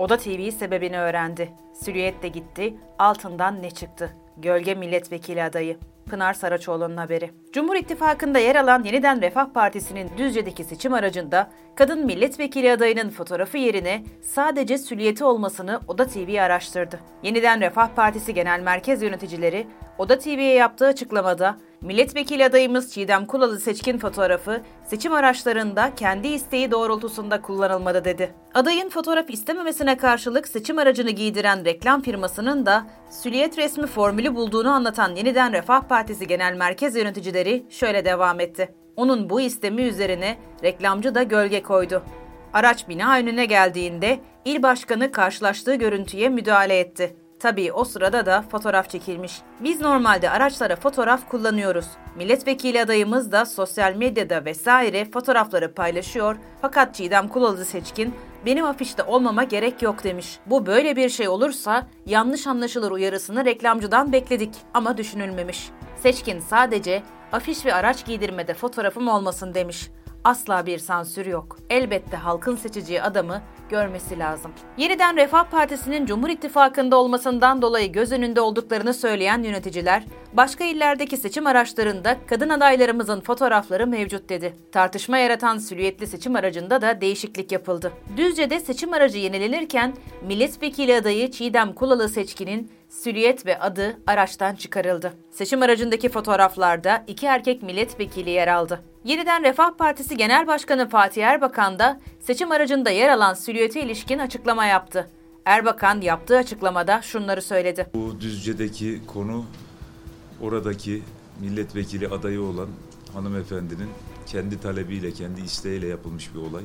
Oda TV sebebini öğrendi. Silüet de gitti, altından ne çıktı? Gölge milletvekili adayı. Pınar Saraçoğlu'nun haberi. Cumhur İttifakı'nda yer alan Yeniden Refah Partisi'nin Düzce'deki seçim aracında kadın milletvekili adayının fotoğrafı yerine sadece süliyeti olmasını Oda TV araştırdı. Yeniden Refah Partisi Genel Merkez Yöneticileri Oda TV'ye yaptığı açıklamada milletvekili adayımız Çiğdem Kulalı seçkin fotoğrafı seçim araçlarında kendi isteği doğrultusunda kullanılmadı dedi. Adayın fotoğraf istememesine karşılık seçim aracını giydiren reklam firmasının da süliyet resmi formülü bulduğunu anlatan Yeniden Refah Partisi Genel Merkez Yöneticileri şöyle devam etti. Onun bu istemi üzerine reklamcı da gölge koydu. Araç bina önüne geldiğinde il başkanı karşılaştığı görüntüye müdahale etti. Tabii o sırada da fotoğraf çekilmiş. Biz normalde araçlara fotoğraf kullanıyoruz. Milletvekili adayımız da sosyal medyada vesaire fotoğrafları paylaşıyor fakat Çiğdem Kulalı Seçkin benim afişte olmama gerek yok demiş. Bu böyle bir şey olursa yanlış anlaşılır uyarısını reklamcıdan bekledik ama düşünülmemiş. Seçkin sadece afiş ve araç giydirmede fotoğrafım olmasın demiş. Asla bir sansür yok. Elbette halkın seçeceği adamı görmesi lazım. Yeniden Refah Partisi'nin Cumhur İttifakı'nda olmasından dolayı göz önünde olduklarını söyleyen yöneticiler, başka illerdeki seçim araçlarında kadın adaylarımızın fotoğrafları mevcut dedi. Tartışma yaratan silüetli seçim aracında da değişiklik yapıldı. Düzce'de seçim aracı yenilenirken milletvekili adayı Çiğdem Kulalı Seçkin'in silüet ve adı araçtan çıkarıldı. Seçim aracındaki fotoğraflarda iki erkek milletvekili yer aldı. Yeniden Refah Partisi Genel Başkanı Fatih Erbakan da seçim aracında yer alan silüete ilişkin açıklama yaptı. Erbakan yaptığı açıklamada şunları söyledi. Bu Düzce'deki konu oradaki milletvekili adayı olan hanımefendinin kendi talebiyle, kendi isteğiyle yapılmış bir olay.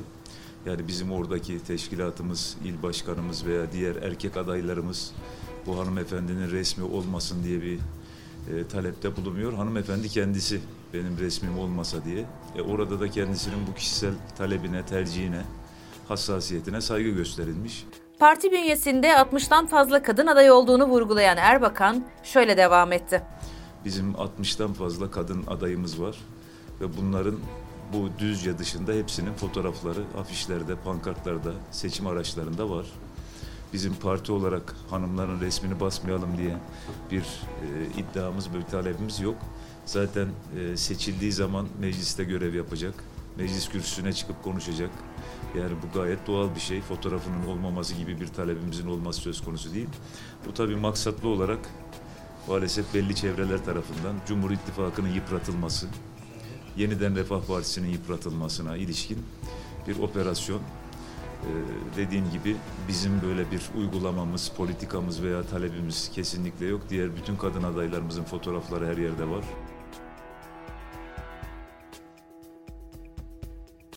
Yani bizim oradaki teşkilatımız, il başkanımız veya diğer erkek adaylarımız bu hanımefendinin resmi olmasın diye bir e, talepte bulunmuyor. Hanımefendi kendisi benim resmim olmasa diye. E, orada da kendisinin bu kişisel talebine, tercihine, hassasiyetine saygı gösterilmiş. Parti bünyesinde 60'tan fazla kadın aday olduğunu vurgulayan Erbakan şöyle devam etti. Bizim 60'tan fazla kadın adayımız var ve bunların bu Düzce dışında hepsinin fotoğrafları afişlerde, pankartlarda, seçim araçlarında var. Bizim parti olarak hanımların resmini basmayalım diye bir e, iddiamız, bir talebimiz yok. Zaten e, seçildiği zaman mecliste görev yapacak, meclis kürsüsüne çıkıp konuşacak. Yani bu gayet doğal bir şey. Fotoğrafının olmaması gibi bir talebimizin olması söz konusu değil. Bu tabii maksatlı olarak maalesef belli çevreler tarafından Cumhur İttifakı'nın yıpratılması, yeniden Refah Partisi'nin yıpratılmasına ilişkin bir operasyon. Ee, dediğin gibi bizim böyle bir uygulamamız, politikamız veya talebimiz kesinlikle yok. Diğer bütün kadın adaylarımızın fotoğrafları her yerde var.